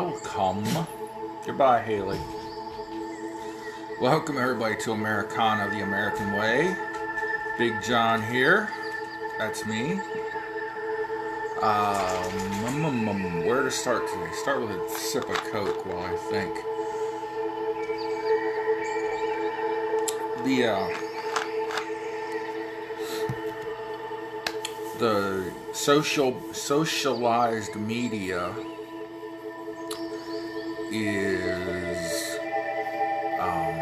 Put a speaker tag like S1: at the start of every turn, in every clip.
S1: welcome. Goodbye, Haley. Welcome, everybody, to Americana the American Way. Big John here. That's me. Um, where to start today? Start with a sip of Coke while I think. The, uh, the social socialized media is um,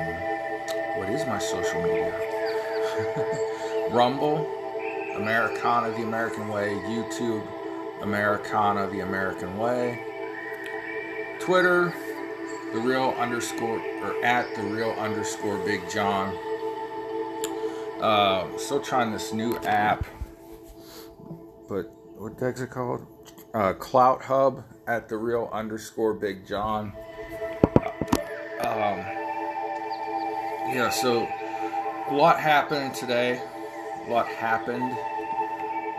S1: what is my social media? Rumble, Americana the American Way, YouTube, Americana the American Way, Twitter, the real underscore or at the real underscore Big John. Uh, still trying this new app, but what the heck's it called? Uh, Clout Hub at the real underscore Big John. Um, yeah, so a lot happened today. A lot happened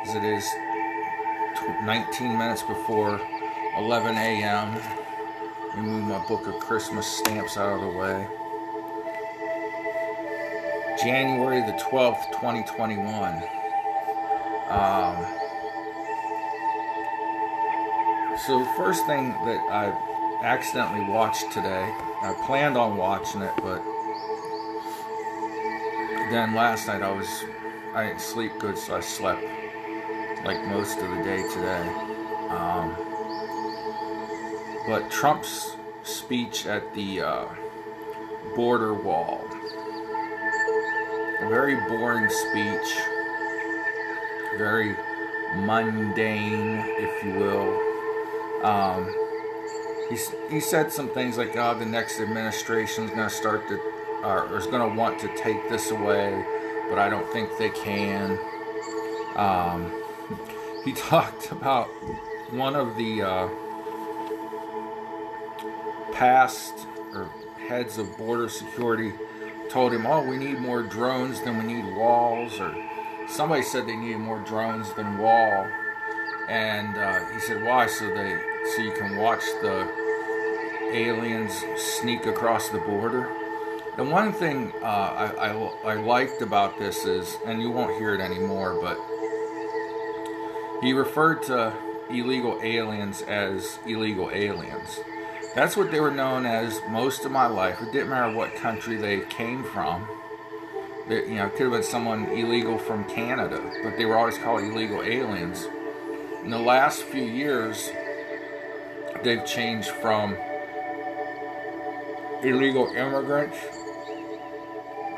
S1: as it is 19 minutes before 11 a.m. Me move my book of Christmas stamps out of the way. January the 12th, 2021. Um, so, first thing that I accidentally watched today, I planned on watching it, but then last night I was, I didn't sleep good, so I slept like most of the day today. Um, but Trump's speech at the uh, border wall, a very boring speech, very mundane, if you will. Um, he, he said some things like, "Oh, the next administration is going to start to, or is going to want to take this away, but I don't think they can." Um, he talked about one of the uh, past or heads of border security told him, "Oh, we need more drones than we need walls," or somebody said they needed more drones than wall, and uh, he said, "Why?" So they so you can watch the aliens sneak across the border. And one thing uh, I, I, I liked about this is, and you won't hear it anymore, but he referred to illegal aliens as illegal aliens. That's what they were known as most of my life. It didn't matter what country they came from. You know, it could have been someone illegal from Canada, but they were always called illegal aliens. In the last few years, they've changed from illegal immigrants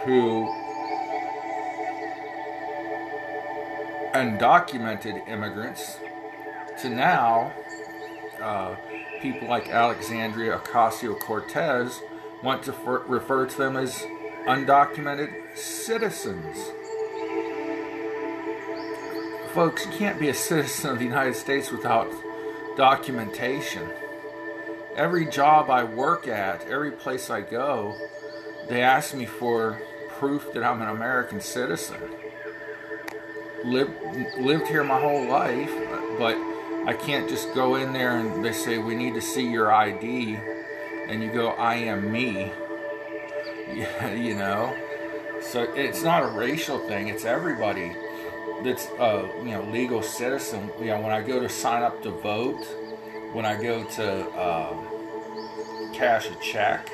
S1: to undocumented immigrants to now uh, people like Alexandria Ocasio Cortez want to refer to them as undocumented citizens. Folks, you can't be a citizen of the United States without documentation. Every job I work at, every place I go, they ask me for proof that I'm an American citizen. Lived, lived here my whole life, but I can't just go in there and they say, We need to see your ID. And you go, I am me. Yeah, you know? So it's not a racial thing, it's everybody that's a you know legal citizen. You know, when I go to sign up to vote, when I go to uh, cash a check,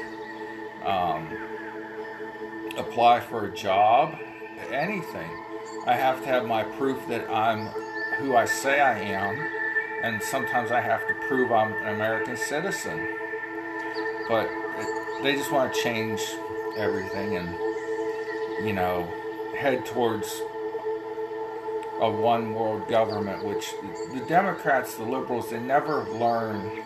S1: um, apply for a job, anything, I have to have my proof that I'm who I say I am, and sometimes I have to prove I'm an American citizen. But they just want to change everything and you know head towards a one world government, which the Democrats, the liberals, they never learn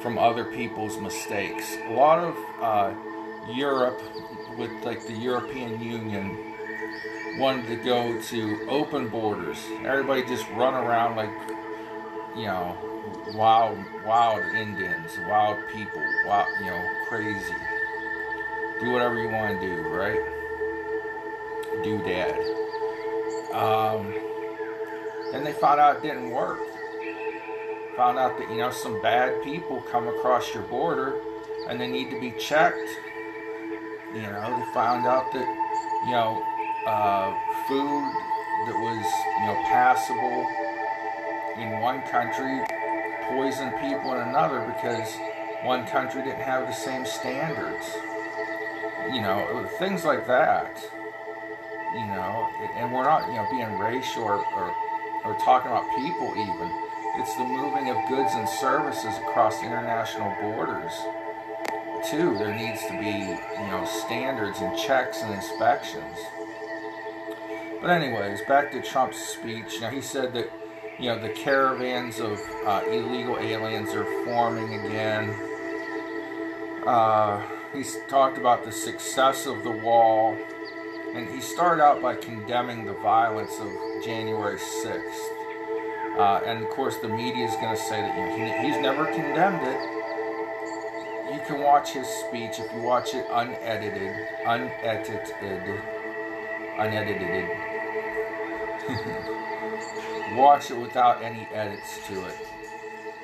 S1: from other people's mistakes. A lot of uh, Europe, with like the European Union, wanted to go to open borders. Everybody just run around like, you know, wild, wild Indians, wild people, wild, you know, crazy. Do whatever you want to do, right? Do dad. Um, then they found out it didn't work. found out that you know some bad people come across your border and they need to be checked. You know, they found out that you know uh, food that was you know passable in one country poisoned people in another because one country didn't have the same standards. You know, things like that. You know, and we're not you know being racial or, or, or talking about people even. It's the moving of goods and services across international borders too. There needs to be, you know, standards and checks and inspections. But anyways, back to Trump's speech. Now he said that, you know, the caravans of uh, illegal aliens are forming again. Uh, he's talked about the success of the wall, and he started out by condemning the violence of January 6th. Uh, and of course, the media is going to say that he, he's never condemned it you can watch his speech if you watch it unedited, unedited, unedited. watch it without any edits to it.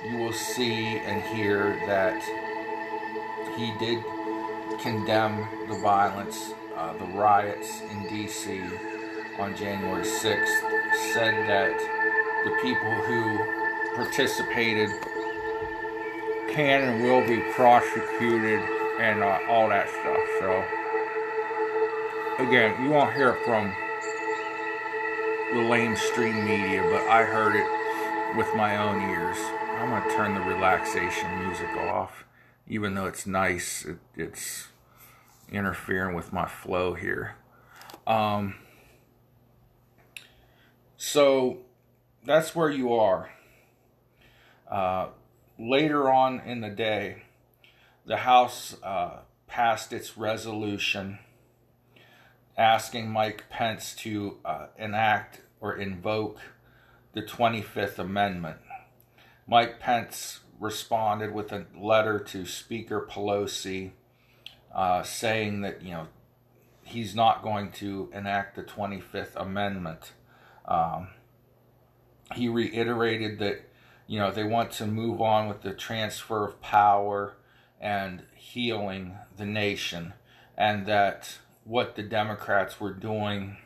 S1: You will see and hear that he did condemn the violence, uh, the riots in D.C. on January 6th. Said that the people who participated can and will be prosecuted and uh, all that stuff. So, again, you won't hear it from the lamestream media, but I heard it with my own ears. I'm going to turn the relaxation music off, even though it's nice. It, it's interfering with my flow here. Um, so, that's where you are. Uh, later on in the day, the House uh, passed its resolution asking Mike Pence to uh, enact or invoke the 25th Amendment. Mike Pence responded with a letter to Speaker Pelosi uh, saying that, you know, he's not going to enact the 25th Amendment. Um, he reiterated that you know, they want to move on with the transfer of power and healing the nation, and that what the Democrats were doing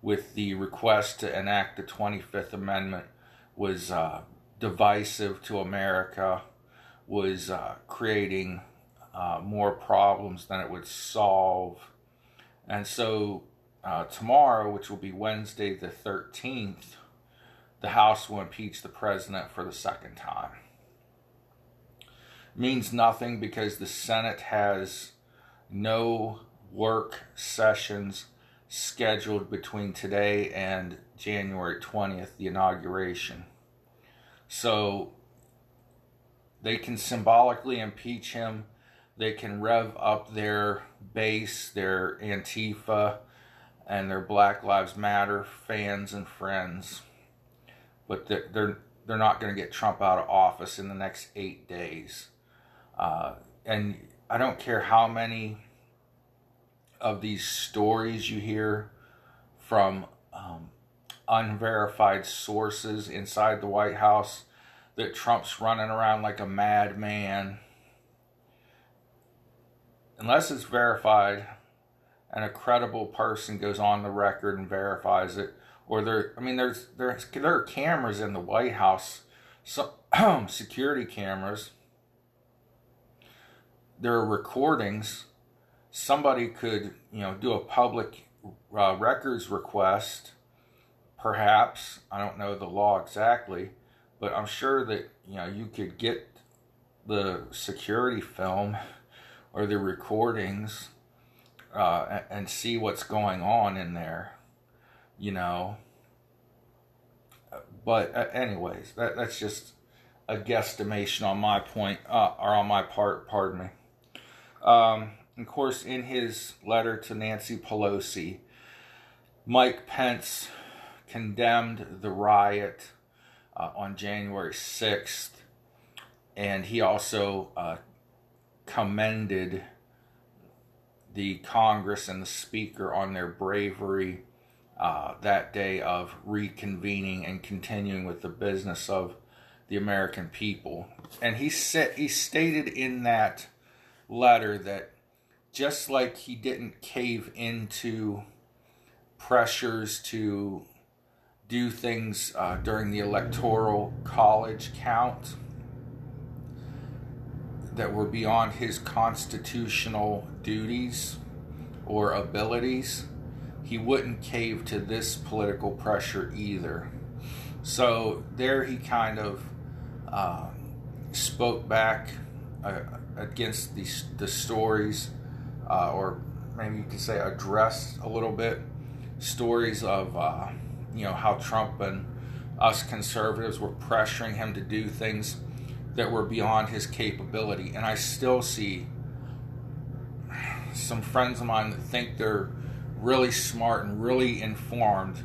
S1: with the request to enact the 25th Amendment was uh, divisive to America, was uh, creating uh, more problems than it would solve. And so uh, tomorrow, which will be Wednesday the 13th, the House will impeach the president for the second time. Means nothing because the Senate has no work sessions scheduled between today and January 20th, the inauguration. So they can symbolically impeach him. They can rev up their base, their Antifa, and their Black Lives Matter fans and friends but they're they're, they're not going to get Trump out of office in the next eight days. Uh, and I don't care how many of these stories you hear from um, unverified sources inside the White House that Trump's running around like a madman. Unless it's verified and a credible person goes on the record and verifies it, or there. I mean, there's there's there are cameras in the White House, so, security cameras. There are recordings. Somebody could, you know, do a public uh, records request. Perhaps I don't know the law exactly, but I'm sure that you know you could get the security film or the recordings uh, and see what's going on in there you know. But uh, anyways, that that's just a guesstimation on my point, uh, or on my part. Pardon me. Um, of course, in his letter to Nancy Pelosi, Mike Pence condemned the riot uh, on January 6th, and he also uh, commended the Congress and the Speaker on their bravery uh, that day of reconvening and continuing with the business of the American people. And he said he stated in that letter that just like he didn't cave into pressures to do things uh, during the electoral college count that were beyond his constitutional duties or abilities, he wouldn't cave to this political pressure either. So there he kind of uh, spoke back uh, against the, the stories, uh, or maybe you could say addressed a little bit stories of uh, you know how Trump and us conservatives were pressuring him to do things that were beyond his capability. And I still see some friends of mine that think they're really smart and really informed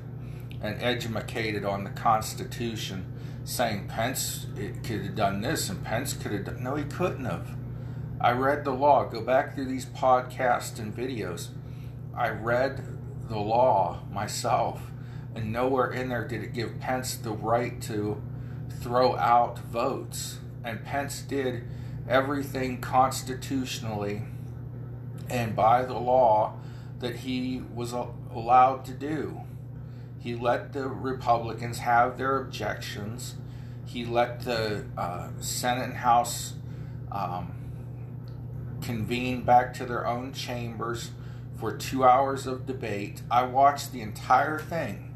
S1: and educated on the Constitution, saying Pence could have done this and Pence could have done. No, he couldn't have. I read the law. Go back through these podcasts and videos. I read the law myself, and nowhere in there did it give Pence the right to throw out votes. And Pence did everything constitutionally and by the law that he was allowed to do. He let the Republicans have their objections. He let the uh, Senate and House um, convene back to their own chambers for two hours of debate. I watched the entire thing,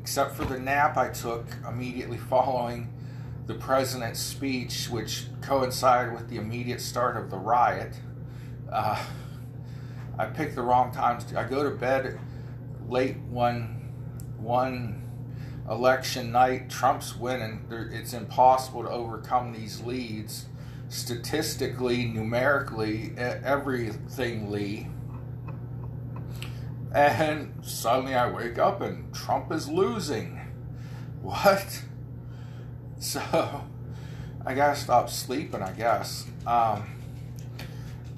S1: except for the nap I took immediately following the president's speech, which coincided with the immediate start of the riot. Uh, I picked the wrong times. I go to bed late one one election night. Trump's winning. It's impossible to overcome these leads. Statistically, numerically, everything Lee and suddenly I wake up and Trump is losing. What? So I gotta stop sleeping, I guess. Um,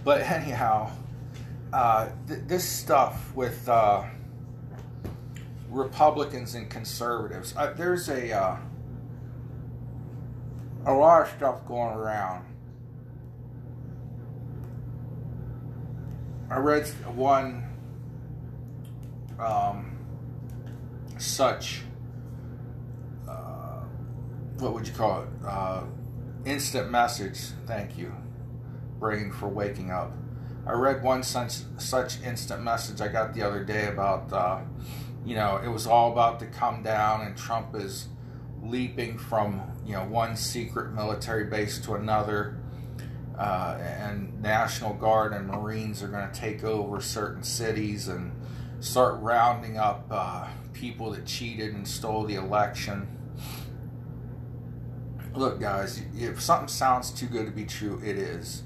S1: but anyhow, uh, th- this stuff with uh, Republicans and conservatives, uh, there's a uh, a lot of stuff going around. I read one um, such what would you call it? Uh, instant message. Thank you, brain, for waking up. I read one such such instant message I got the other day about uh, you know it was all about to come down and Trump is leaping from you know one secret military base to another. Uh, and National Guard and Marines are going to take over certain cities and start rounding up uh, people that cheated and stole the election. Look, guys, if something sounds too good to be true, it is.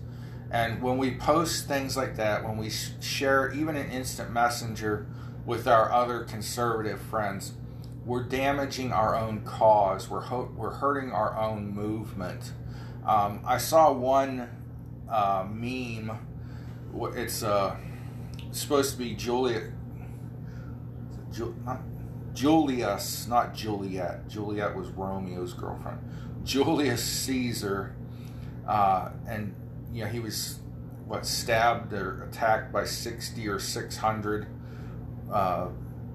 S1: And when we post things like that, when we share even an instant messenger with our other conservative friends, we're damaging our own cause. We're ho- we're hurting our own movement. Um, I saw one uh, meme. It's uh, supposed to be Julia Ju- not Julius, not Juliet. Juliet was Romeo's girlfriend. Julius Caesar, uh, and you know he was what stabbed or attacked by sixty or six hundred uh,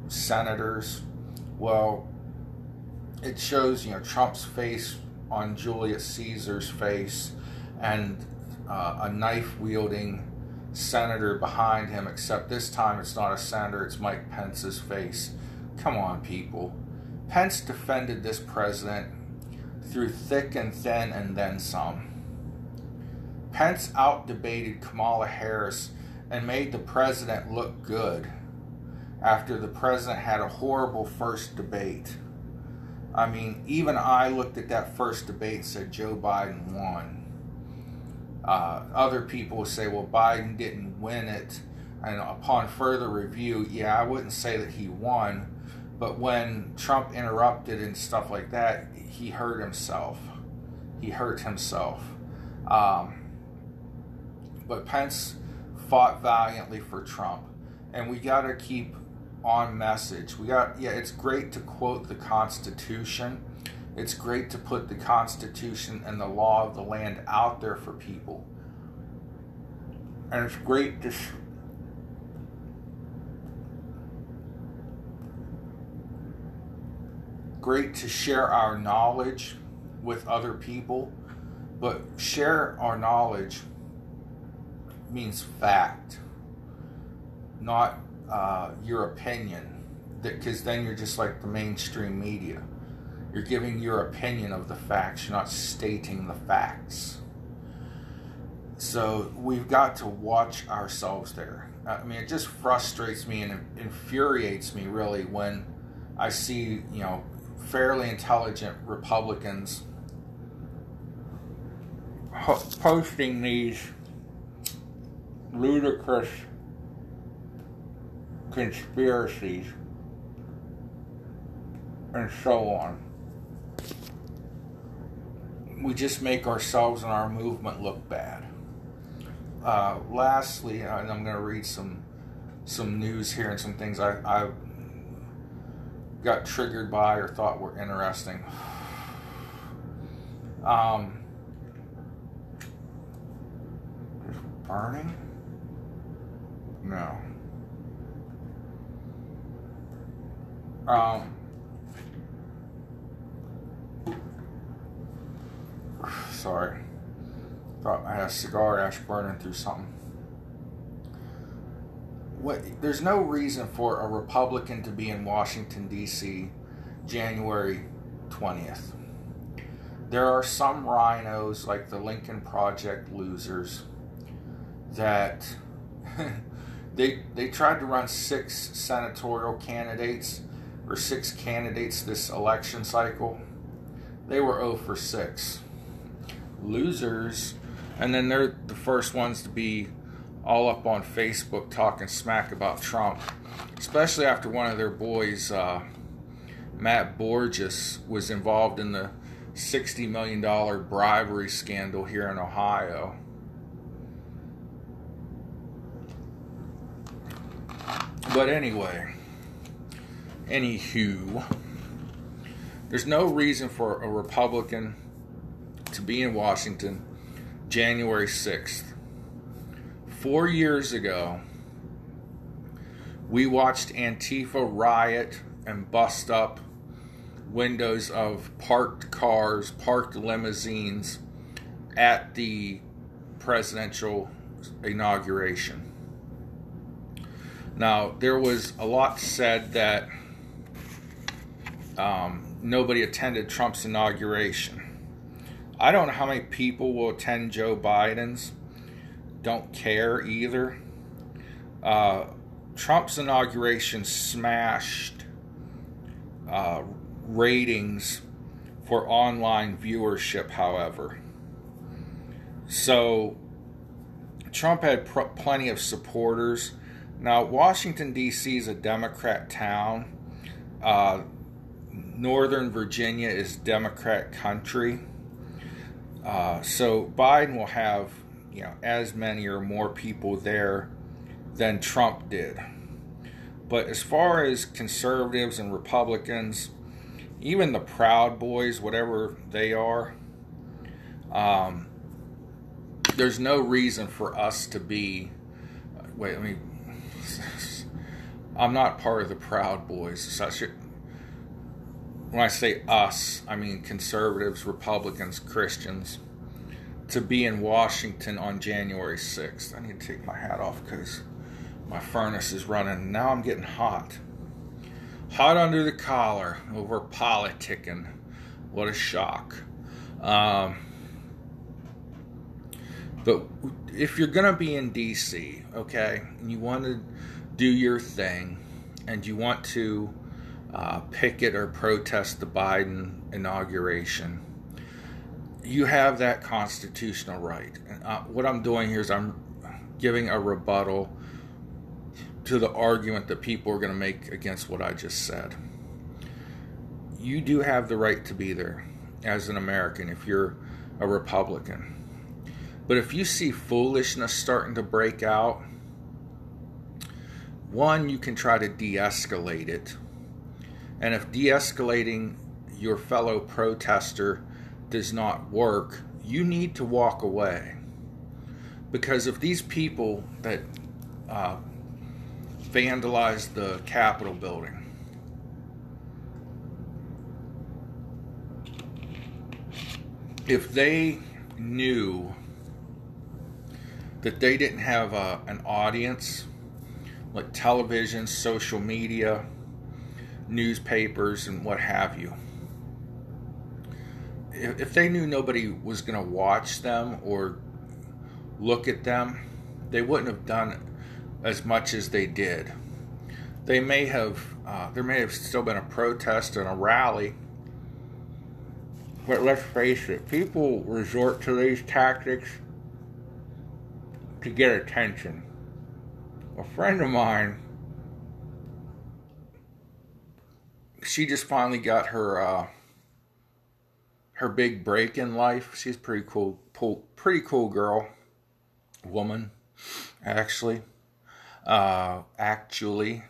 S1: senators. Well, it shows you know Trump's face on Julius Caesar's face, and uh, a knife wielding senator behind him, except this time it's not a senator, it's Mike Pence's face. Come on, people. Pence defended this president through thick and thin and then some. Pence outdebated Kamala Harris and made the president look good after the president had a horrible first debate. I mean, even I looked at that first debate and said Joe Biden won. Uh, other people say, well, Biden didn't win it. And upon further review, yeah, I wouldn't say that he won. But when Trump interrupted and stuff like that, he hurt himself. He hurt himself. Um, but Pence fought valiantly for Trump. And we got to keep on message. We got, yeah, it's great to quote the Constitution, It's great to put the Constitution and the law of the land out there for people. And it's great to. Great to share our knowledge with other people, but share our knowledge means fact, not uh, your opinion. Because then you're just like the mainstream media. You're giving your opinion of the facts, you're not stating the facts. So we've got to watch ourselves there. I mean, it just frustrates me and infuriates me really when I see, you know, fairly intelligent Republicans posting these ludicrous conspiracies and so on. We just make ourselves and our movement look bad. Uh, lastly, and I'm going to read some some news here and some things I, I got triggered by or thought were interesting. Um, burning? No. Um, sorry. Thought I had a cigar ash burning through something. What, there's no reason for a Republican to be in Washington, D.C. January 20th. There are some rhinos like the Lincoln Project losers, that they they tried to run six senatorial candidates or six candidates this election cycle. They were 0 for 6. Losers, and then they're the first ones to be all up on Facebook talking smack about Trump, especially after one of their boys, uh, Matt Borges, was involved in the $60 million bribery scandal here in Ohio. But anyway, anywho, there's no reason for a Republican to be in Washington January 6th. Four years ago, we watched Antifa riot and bust up windows of parked cars, parked limousines at the presidential inauguration. Now, there was a lot said that um, nobody attended Trump's inauguration. I don't know how many people will attend Joe Biden's. Don't care either. Uh, Trump's inauguration smashed uh, ratings for online viewership, however. So, Trump had pr- plenty of supporters now, Washington, D.C. is a Democrat town. Uh, Northern Virginia is Democrat country. Uh, so Biden will have, you know, as many or more people there than Trump did. But as far as conservatives and Republicans, even the Proud Boys, whatever they are, um, there's no reason for us to be. Wait, let me I'm not part of the Proud Boys. Such when I say us, I mean conservatives, Republicans, Christians, to be in Washington on January 6th. I need to take my hat off because my furnace is running. Now I'm getting hot. Hot under the collar over politicking. What a shock. Um, but if you're going to be in D.C., okay, and you want to do your thing and you want to uh, picket or protest the Biden inauguration, you have that constitutional right. Uh, what I'm doing here is I'm giving a rebuttal to the argument that people are going to make against what I just said. You do have the right to be there as an American if you're a Republican. But if you see foolishness starting to break out, one, you can try to de escalate it. And if de escalating your fellow protester does not work, you need to walk away. Because if these people that uh, vandalized the Capitol building, if they knew that they didn't have a, an audience like television, social media, newspapers, and what have you. If they knew nobody was going to watch them or look at them, they wouldn't have done as much as they did. They may have, uh, there may have still been a protest and a rally, but let's face it, people resort to these tactics to get attention. A friend of mine, she just finally got her uh, her big break in life. She's pretty cool, pretty cool girl, woman, actually. Uh, actually,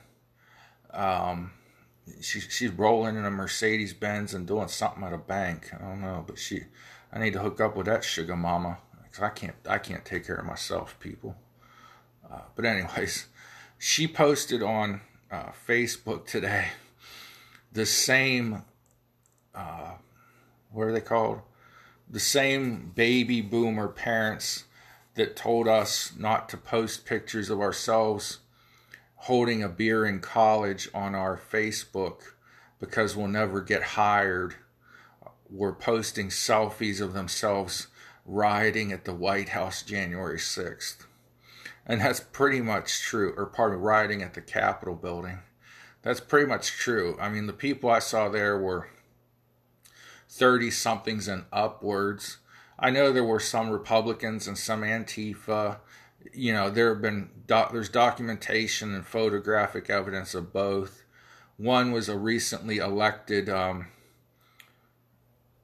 S1: um, she, she's rolling in a Mercedes Benz and doing something at a bank. I don't know, but she, I need to hook up with that sugar mama because I can't I can't take care of myself, people. Uh, but anyways, she posted on uh, Facebook today the same. Uh, what are they called? The same baby boomer parents that told us not to post pictures of ourselves holding a beer in college on our Facebook because we'll never get hired. Were posting selfies of themselves rioting at the White House January 6th. And that's pretty much true, or part of rioting at the Capitol building. That's pretty much true. I mean, the people I saw there were 30 somethings and upwards. I know there were some Republicans and some Antifa. You know, there have been there's documentation and photographic evidence of both. One was a recently elected um,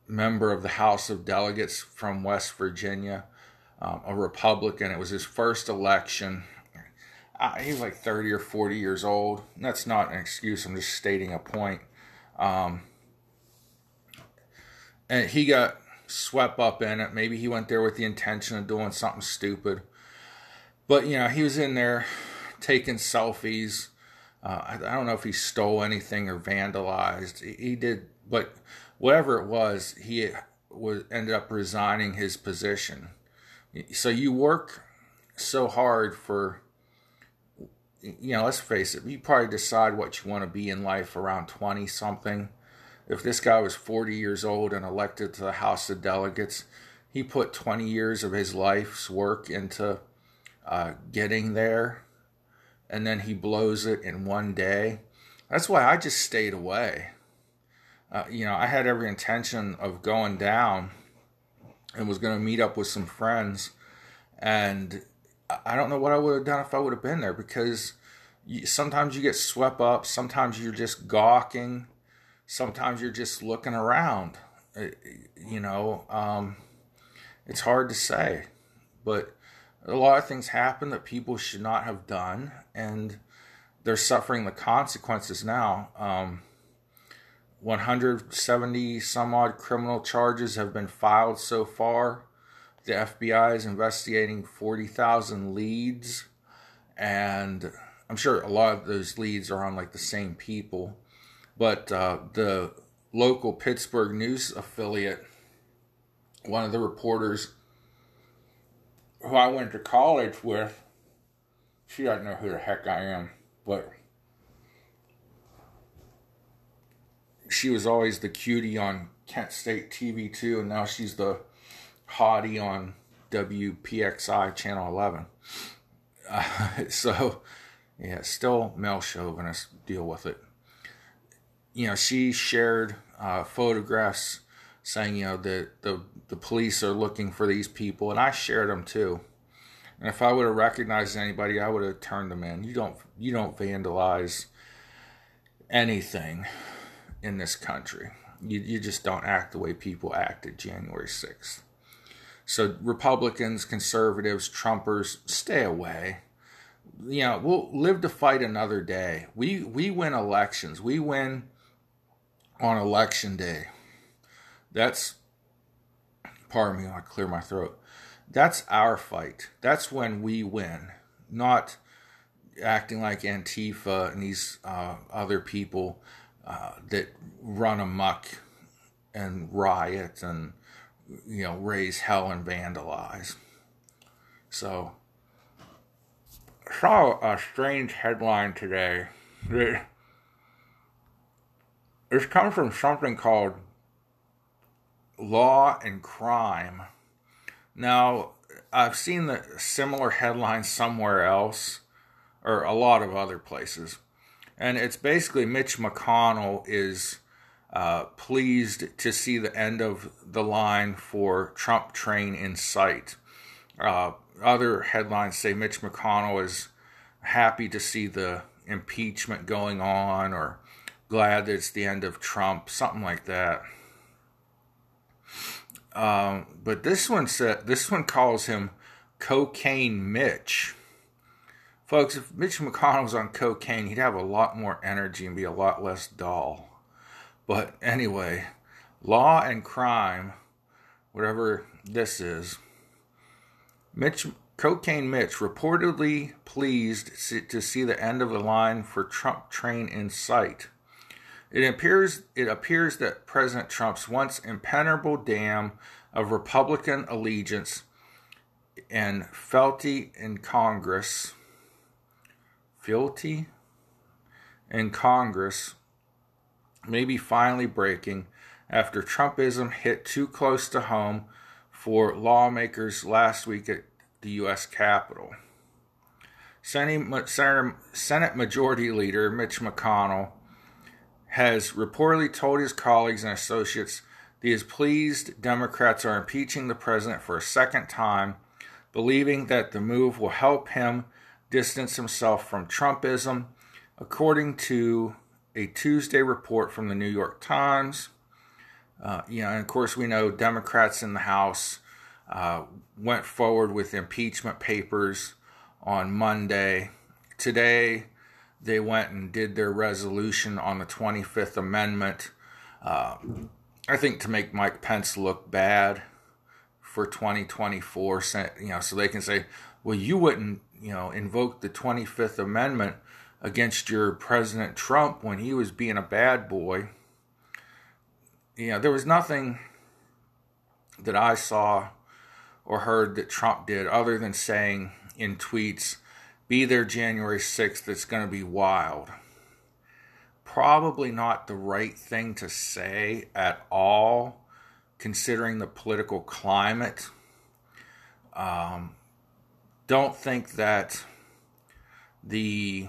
S1: member of the House of Delegates from West Virginia, um, a Republican. It was his first election. Uh, he was like 30 or 40 years old. That's not an excuse. I'm just stating a point. Um, and he got swept up in it. Maybe he went there with the intention of doing something stupid. But, you know, he was in there taking selfies. Uh, I, I, don't know if he stole anything or vandalized. He, he did, but whatever it was, he was ended up resigning his position. So you work so hard for, you know, let's face it, you probably decide what you want to be in life around 20 something. If this guy was 40 years old and elected to the House of Delegates, he put 20 years of his life's work into uh, getting there, and then he blows it in one day. That's why I just stayed away uh, you know, I had every intention of going down and was going to meet up with some friends. And I don't know what I would have done if I would have been there because you, sometimes you get swept up, sometimes you're just gawking, sometimes you're just looking around. Uh, you know, um, it's hard to say, but a lot of things happen that people should not have done, and they're suffering the consequences now. Um, 170 some odd criminal charges have been filed so far. The FBI is investigating 40,000 leads, and I'm sure a lot of those leads are on like the same people. But uh, the local Pittsburgh news affiliate, one of the reporters who I went to college with, she doesn't know who the heck I am, but she was always the cutie on Kent State TV too, and now she's the hottie on WPXI Channel 11. Uh, so, yeah, still male chauvinist, deal with it. You know, she shared uh, photographs saying, you know, that the, the police are looking for these people, and I shared them too. And if I would have recognized anybody, I would have turned them in. You don't you don't vandalize anything in this country. You, you just don't act the way people acted January 6th. So, Republicans, conservatives, Trumpers, stay away. You know, we'll live to fight another day. We, we win elections. We win on election day. That's, pardon me, I clear my throat. That's our fight. That's when we win, not acting like Antifa and these uh, other people uh, that run amok and riot and you know raise hell and vandalize. So saw a strange headline today that it's come from something called Law and Crime. Now, I've seen the similar headlines somewhere else, or a lot of other places, and it's basically Mitch McConnell is uh, pleased to see the end of the line for Trump train in sight. Uh, other headlines say Mitch McConnell is happy to see the impeachment going on or glad it's the end of Trump, something like that. Um, but this one said this one calls him Cocaine Mitch. Folks, if Mitch McConnell was on cocaine, he'd have a lot more energy and be a lot less dull. But anyway, law and crime, whatever this is, Mitch Cocaine Mitch reportedly pleased to see the end of the line for Trump train in sight. It appears it appears that President Trump's once impenetrable dam of Republican allegiance and fealty in Congress, fealty in Congress, may be finally breaking after Trumpism hit too close to home for lawmakers last week at the U.S. Capitol. Senate Majority Leader Mitch McConnell has reportedly told his colleagues and associates that he is pleased Democrats are impeaching the president for a second time, believing that the move will help him distance himself from Trumpism, according to a Tuesday report from the New York Times. Uh, you know, and of course, we know Democrats in the House uh, went forward with impeachment papers on Monday. Today, they went and did their resolution on the 25th Amendment. Uh, I think to make Mike Pence look bad for 2024, you know, so they can say, well, you wouldn't, you know, invoke the 25th Amendment against your President Trump when he was being a bad boy. You know, there was nothing that I saw or heard that Trump did other than saying in tweets, be there January 6th, it's going to be wild. Probably not the right thing to say at all, considering the political climate. Um, don't think that the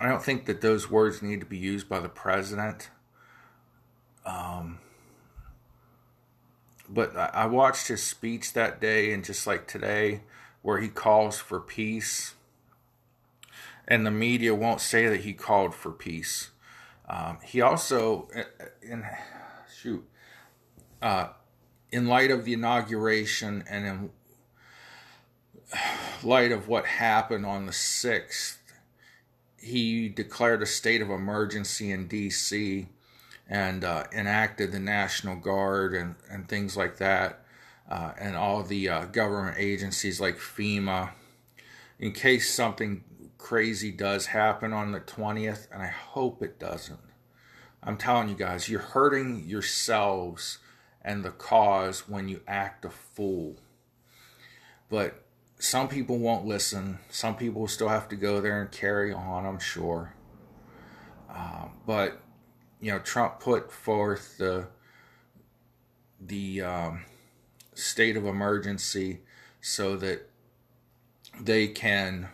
S1: I don't think that those words need to be used by the president. Um, but I watched his speech that day, and just like today, where he calls for peace, and the media won't say that he called for peace. Um, he also, in shoot, uh, in light of the inauguration and in light of what happened on the sixth, he declared a state of emergency in D.C. and uh, enacted the National Guard and, and things like that, uh, and all the uh, government agencies like FEMA, in case something crazy does happen on the 20th, and I hope it doesn't. I'm telling you guys, you're hurting yourselves and the cause when you act a fool. But some people won't listen. Some people still have to go there and carry on, I'm sure. Um, but, you know, Trump put forth the, the um, state of emergency so that they can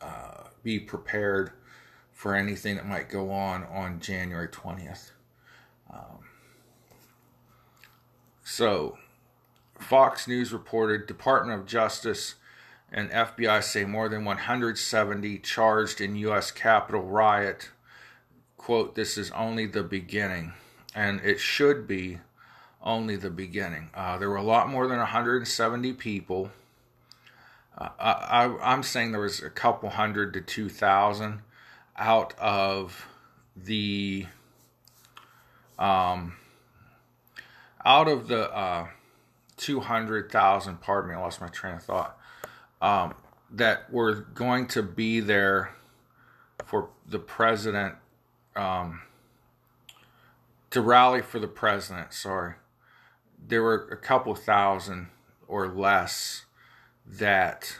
S1: uh, be prepared for anything that might go on on January 20th. Um, so, Fox News reported Department of Justice and FBI say more than 170 charged in U.S. Capitol riot. Quote, this is only the beginning. And it should be only the beginning. Uh, there were a lot more than 170 people. Uh, I, am saying there was a couple hundred to 2,000 out of the um, out of the uh, 200,000, pardon me, I lost my train of thought, um, that were going to be there for the president um, to rally for the president. Sorry, there were a couple thousand or less that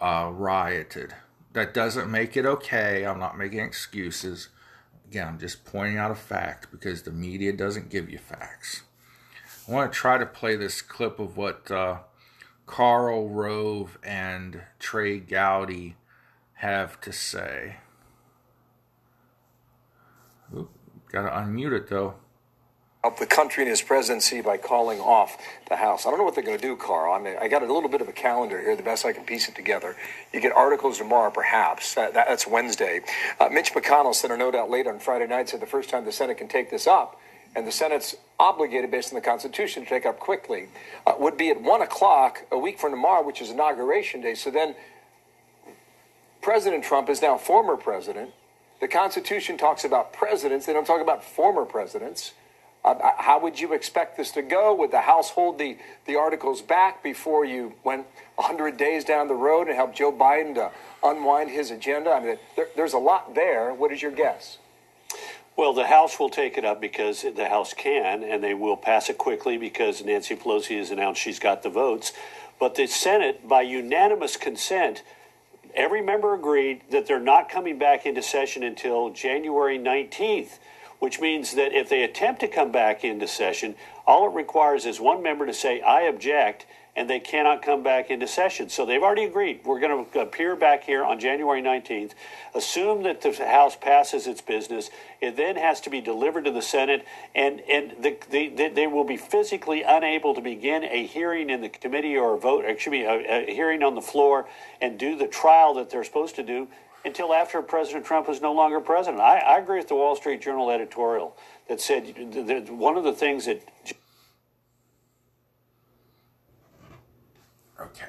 S1: uh, rioted. That doesn't make it okay. I'm not making excuses. Again, I'm just pointing out a fact because the media doesn't give you facts. I want to try to play this clip of what uh, Karl Rove and Trey Gowdy have to say. Oop, gotta unmute it though.
S2: Help the country in his presidency by calling off the House. I don't know what they're going to do, Karl. I mean, I got a little bit of a calendar here, the best I can piece it together. You get articles tomorrow, perhaps. that, that's Wednesday. Uh, Mitch McConnell sent a note out late on Friday night, said the first time the Senate can take this up, and the Senate's obligated based on the Constitution to take up quickly, uh, would be at 1 o'clock a week from tomorrow, which is Inauguration Day. So then President Trump is now former president. The Constitution talks about presidents, they don't talk about former presidents. Uh, uh, how would you expect this to go? Would the House hold the, the articles back before you went 100 days down the road and help Joe Biden to unwind his agenda? I mean, there, there's a lot there. What is your guess?
S3: Well, the House will take it up because the House can, and they will pass it quickly because Nancy Pelosi has announced she's got the votes. But the Senate, by unanimous consent, every member agreed that they're not coming back into session until January 19th which means that if they attempt to come back into session, all it requires is one member to say, I object, and they cannot come back into session. So they've already agreed. We're going to appear back here on January 19th. Assume that the House passes its business. It then has to be delivered to the Senate, and, and the, the, they will be physically unable to begin a hearing in the committee or a vote, excuse me, a, a hearing on the floor and do the trial that they're supposed to do until after President Trump was no longer president. I, I agree with the Wall Street Journal editorial that said that one of the things that.
S1: Okay.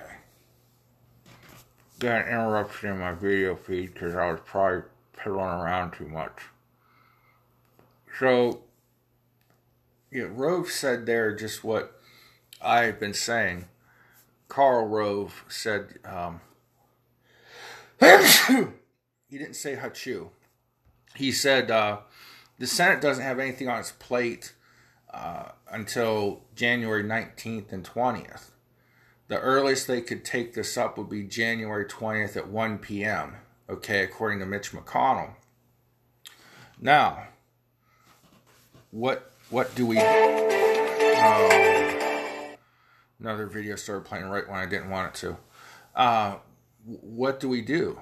S1: Got an interruption in my video feed because I was probably piddling around too much. So, yeah, Rove said there just what I've been saying. Karl Rove said, um, he didn't say hachu. He said uh, the Senate doesn't have anything on its plate uh, until January 19th and 20th. The earliest they could take this up would be January 20th at 1 p.m., okay, according to Mitch McConnell. Now, what what do we oh, another video started playing right when I didn't want it to. Uh, what do we do?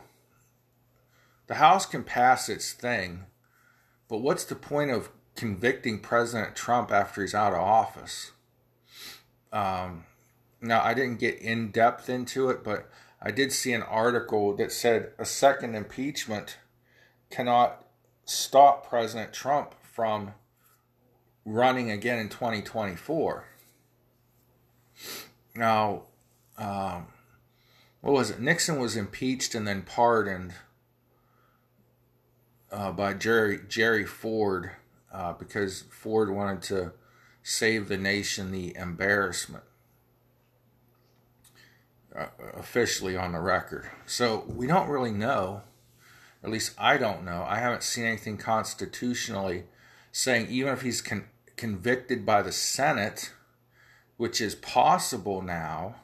S1: The House can pass its thing, but what's the point of convicting President Trump after he's out of office? Um, now, I didn't get in depth into it, but I did see an article that said a second impeachment cannot stop President Trump from running again in 2024. Now, um, what was it? Nixon was impeached and then pardoned uh, by Jerry Jerry Ford uh, because Ford wanted to save the nation the embarrassment. Uh, officially on the record. So we don't really know, at least I don't know. I haven't seen anything constitutionally saying even if he's con- convicted by the Senate, which is possible now,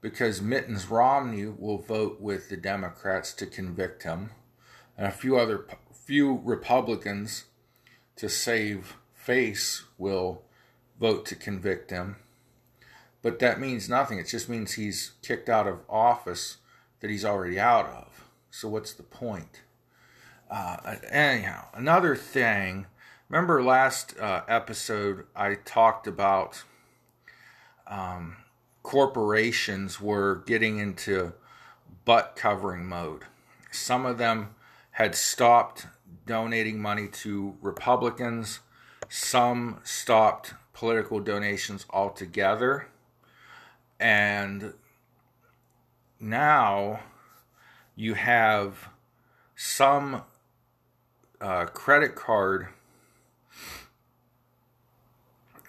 S1: because Mittens Romney will vote with the Democrats to convict him and a few other few Republicans to save face will vote to convict him. But that means nothing. It just means he's kicked out of office that he's already out of. So what's the point? Uh, anyhow, another thing. Remember last uh, episode I talked about um, corporations were getting into butt covering mode. Some of them had stopped donating money to Republicans. Some stopped political donations altogether. And now you have some uh, credit card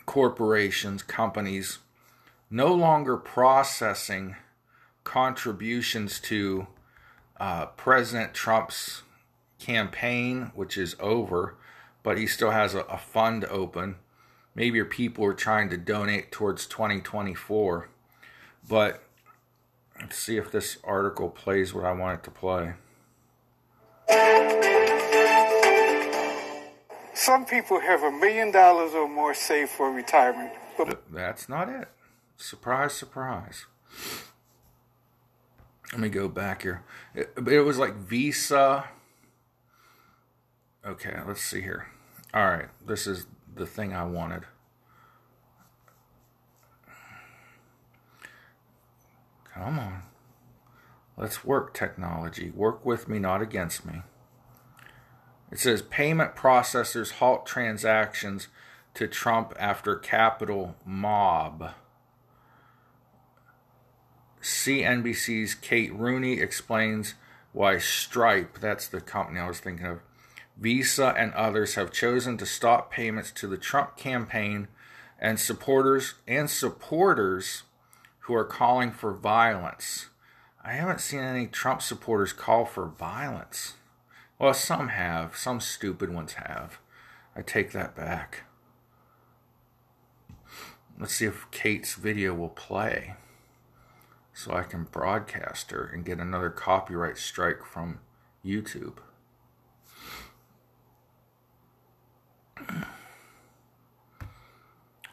S1: corporations, companies, no longer processing contributions to uh, President Trump's campaign, which is over, but he still has a, a fund open. Maybe your people are trying to donate towards 2024. But let's see if this article plays what I want it to play.
S4: Some people have a million dollars or more saved for retirement. But
S1: That's not it. Surprise, surprise. Let me go back here. It, it was like Visa. Okay, let's see here. All right, this is the thing I wanted. Come on. Let's work technology. Work with me, not against me. It says payment processors halt transactions to Trump after Capitol mob. CNBC's Kate Rooney explains why Stripe, that's the company I was thinking of, Visa and others have chosen to stop payments to the Trump campaign and supporters and supporters who are calling for violence. I haven't seen any Trump supporters call for violence. Well, some have, some stupid ones have. I take that back. Let's see if Kate's video will play so I can broadcast her and get another copyright strike from YouTube.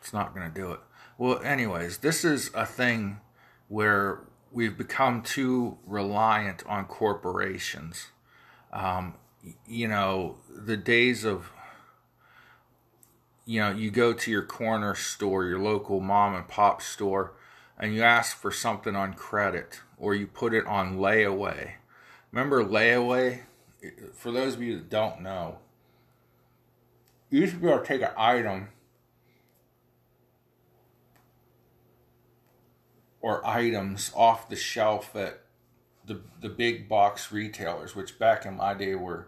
S1: It's not going to do it. Well, anyways, this is a thing where we've become too reliant on corporations. Um, you know, the days of, you know, you go to your corner store, your local mom and pop store, and you ask for something on credit or you put it on layaway. Remember layaway? For those of you that don't know, you used to be able to take an item or items off the shelf at the the big box retailers, which back in my day were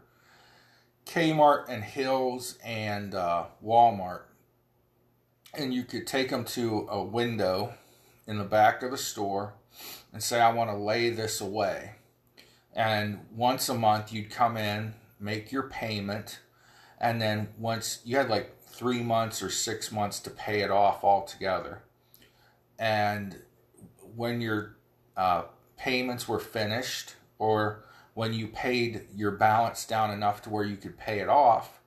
S1: Kmart and Hills and uh, Walmart, and you could take them to a window in the back of the store and say, "I want to lay this away." And once a month, you'd come in, make your payment, and then once you had like three months or six months to pay it off altogether. And when your uh, payments were finished or when you paid your balance down enough to where you could pay it off,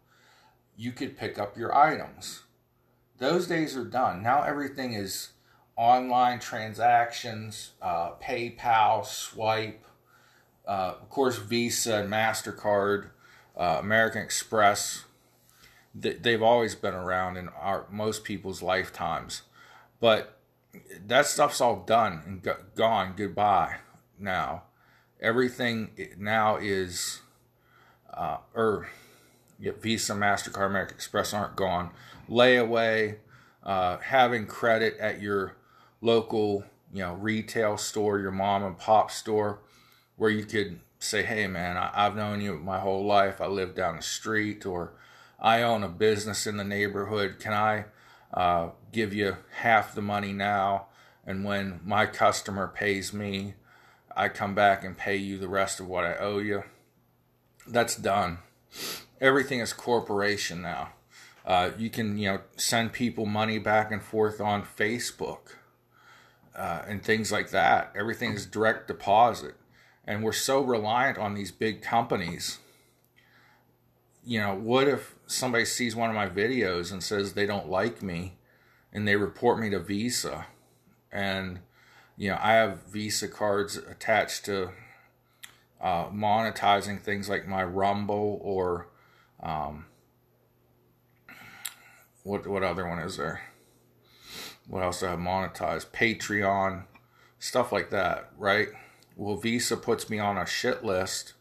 S1: you could pick up your items. Those days are done. Now everything is online transactions, uh, PayPal, Swipe, uh, of course, Visa and MasterCard, uh, American Express. They've always been around in our most people's lifetimes. But that stuff's all done and go- gone. Goodbye. Now, everything now is, uh, or yeah, Visa, Mastercard, American Express aren't gone. Layaway, uh, having credit at your local, you know, retail store, your mom and pop store, where you could say, "Hey, man, I- I've known you my whole life. I live down the street, or I own a business in the neighborhood. Can I?" Uh, give you half the money now, and when my customer pays me, I come back and pay you the rest of what I owe you. That's done. Everything is corporation now. Uh, you can you know send people money back and forth on Facebook uh, and things like that. Everything is direct deposit, and we're so reliant on these big companies. You know, what if somebody sees one of my videos and says they don't like me and they report me to Visa and you know I have Visa cards attached to uh, monetizing things like my Rumble or um, what what other one is there? What else do I have monetized? Patreon, stuff like that, right? Well, Visa puts me on a shit list.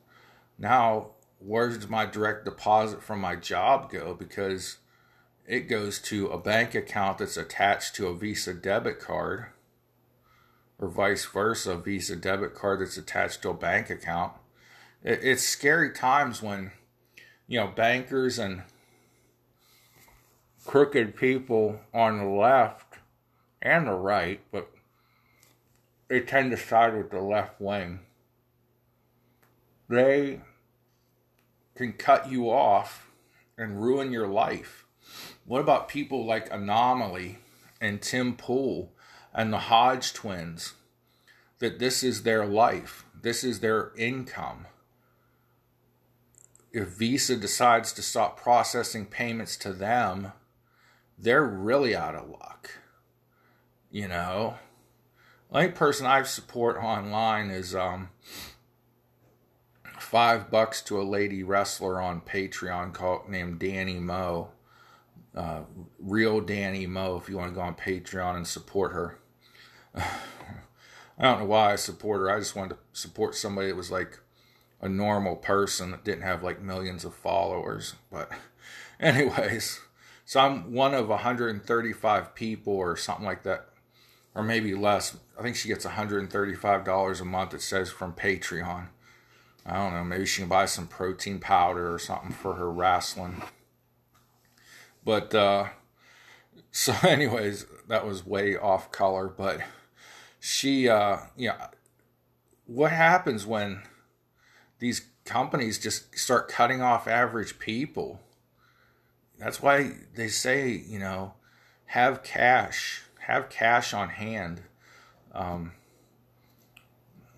S1: Now where does my direct deposit from my job go? Because it goes to a bank account that's attached to a Visa debit card, or vice versa, a Visa debit card that's attached to a bank account. It's scary times when, you know, bankers and crooked people on the left and the right, but they tend to side with the left wing. They can cut you off and ruin your life. What about people like Anomaly and Tim Pool and the Hodge twins? That this is their life, this is their income. If Visa decides to stop processing payments to them, they're really out of luck. You know, the only person I support online is um, five bucks to a lady wrestler on Patreon called named Danny Mo. Uh, real Danny Mo, if you want to go on Patreon and support her. I don't know why I support her. I just wanted to support somebody that was like a normal person that didn't have like millions of followers. But, anyways, so I'm one of 135 people or something like that, or maybe less. I think she gets $135 a month, it says from Patreon. I don't know, maybe she can buy some protein powder or something for her wrestling. But, uh, so, anyways, that was way off color, but she, uh, know, what happens when these companies just start cutting off average people? That's why they say, you know, have cash, have cash on hand. Um,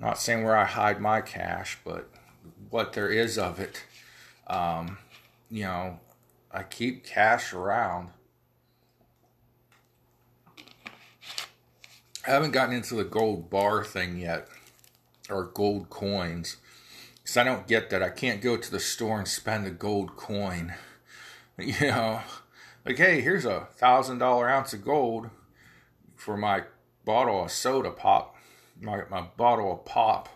S1: not saying where I hide my cash, but what there is of it. Um, you know, I keep cash around. I haven't gotten into the gold bar thing yet, or gold coins, because I don't get that. I can't go to the store and spend a gold coin. You know, like, hey, here's a thousand dollar ounce of gold for my bottle of soda pop, my, my bottle of pop.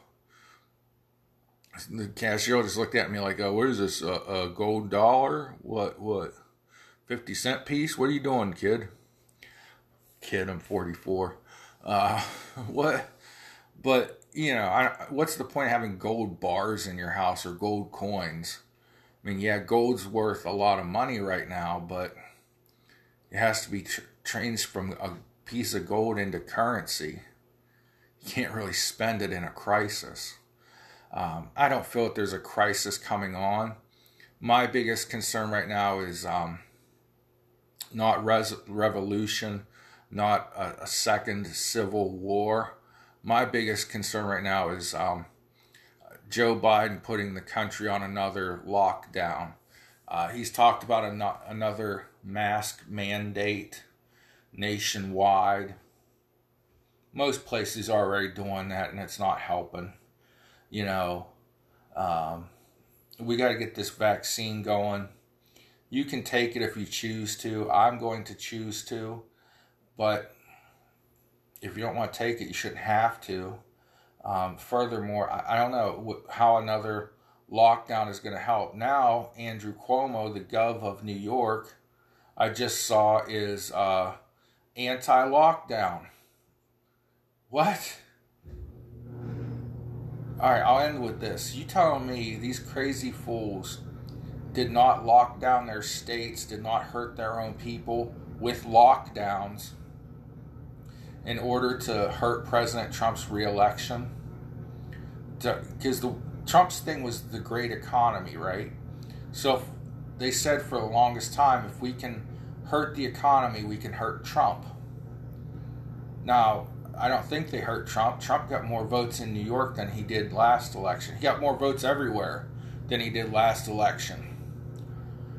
S1: The cashier just looked at me like, oh, what is this, a, a gold dollar? What, what, 50 cent piece? What are you doing, kid? Kid, I'm 44. Uh, what? But you know, I, what's the point of having gold bars in your house or gold coins? I mean, yeah, gold's worth a lot of money right now, but it has to be tr- changed from a piece of gold into currency. You can't really spend it in a crisis. Um, I don't feel that there's a crisis coming on. My biggest concern right now is um, not res- revolution, not a, a, second civil war. My biggest concern right now is um, Joe Biden putting the country on another lockdown. Uh, he's talked about an- another mask mandate nationwide. Most places are already doing that, and it's not helping. You know, um, we got to get this vaccine going. You can take it if you choose to. I'm going to choose to. But if you don't want to take it, you shouldn't have to. Um, furthermore, I, I, don't know how another lockdown is going to help. Now, Andrew Cuomo, the gov of New York, I just saw is uh, anti lockdown. What? All right, I'll end with this. You telling me these crazy fools did not lock down their states, did not hurt their own people with lockdowns in order to hurt President Trump's reelection. Because the Trump's thing was the great economy, right? So they said for the longest time, if we can hurt the economy, we can hurt Trump. Now, I don't think they hurt Trump. Trump got more votes in New York than he did last election. He got more votes everywhere than he did last election.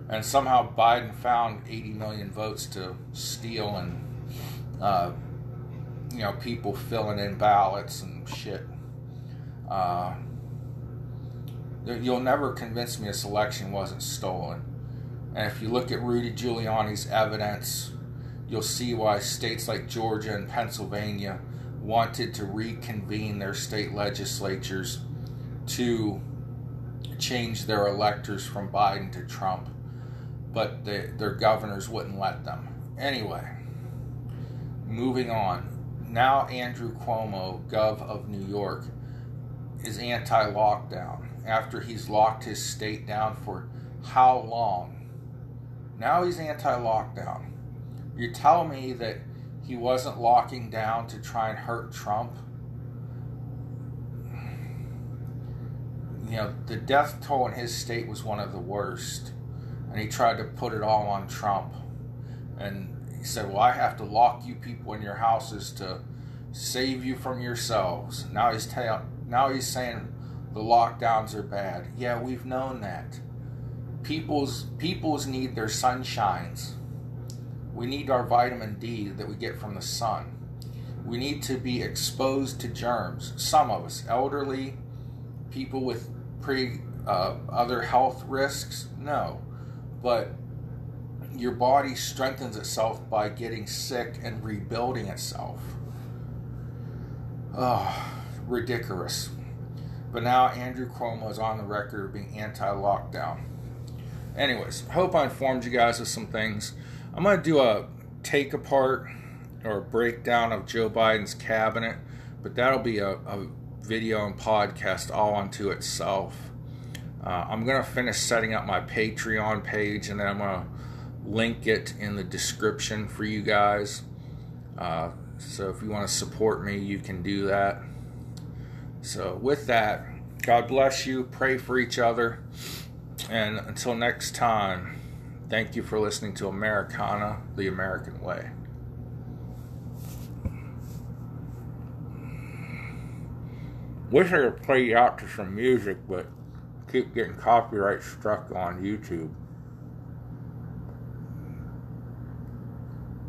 S1: And somehow Biden found 80 million votes to steal and uh, you know, people filling in ballots and shit. Uh, you'll never convince me a selection wasn't stolen. And if you look at Rudy Giuliani's evidence, you'll see why states like Georgia and Pennsylvania wanted to reconvene their state legislatures to change their electors from Biden to Trump, but their governors wouldn't let them. Anyway, moving on now Andrew Cuomo, Gov of New York, is anti lockdown after he's locked his state down for how long? Now he's anti lockdown. You tell me that he wasn't locking down to try and hurt Trump. You know, the death toll in his state was one of the worst. And he tried to put it all on Trump. And he said, Well, I have to lock you people in your houses to save you from yourselves. Now he's ta- now he's saying the lockdowns are bad. Yeah, we've known that. People's people's need their sunshines. We need our vitamin D that we get from the sun. We need to be exposed to germs. Some of us, elderly, people with pre uh, other health risks, no. But your body strengthens itself by getting sick and rebuilding itself. Oh, ridiculous. But now Andrew Cuomo is on the record being anti-lockdown. Anyways, hope I informed you guys of some things. I'm going to do a take apart or a breakdown of Joe Biden's cabinet, but that'll be a, a video and podcast all unto itself. Uh, I'm going to finish setting up my Patreon page and then I'm going to link it in the description for you guys. Uh, so if you want to support me, you can do that. So, with that, God bless you. Pray for each other. And until next time, thank you for listening to Americana, the American way. Wish I could play you out to some music, but keep getting copyright struck on YouTube.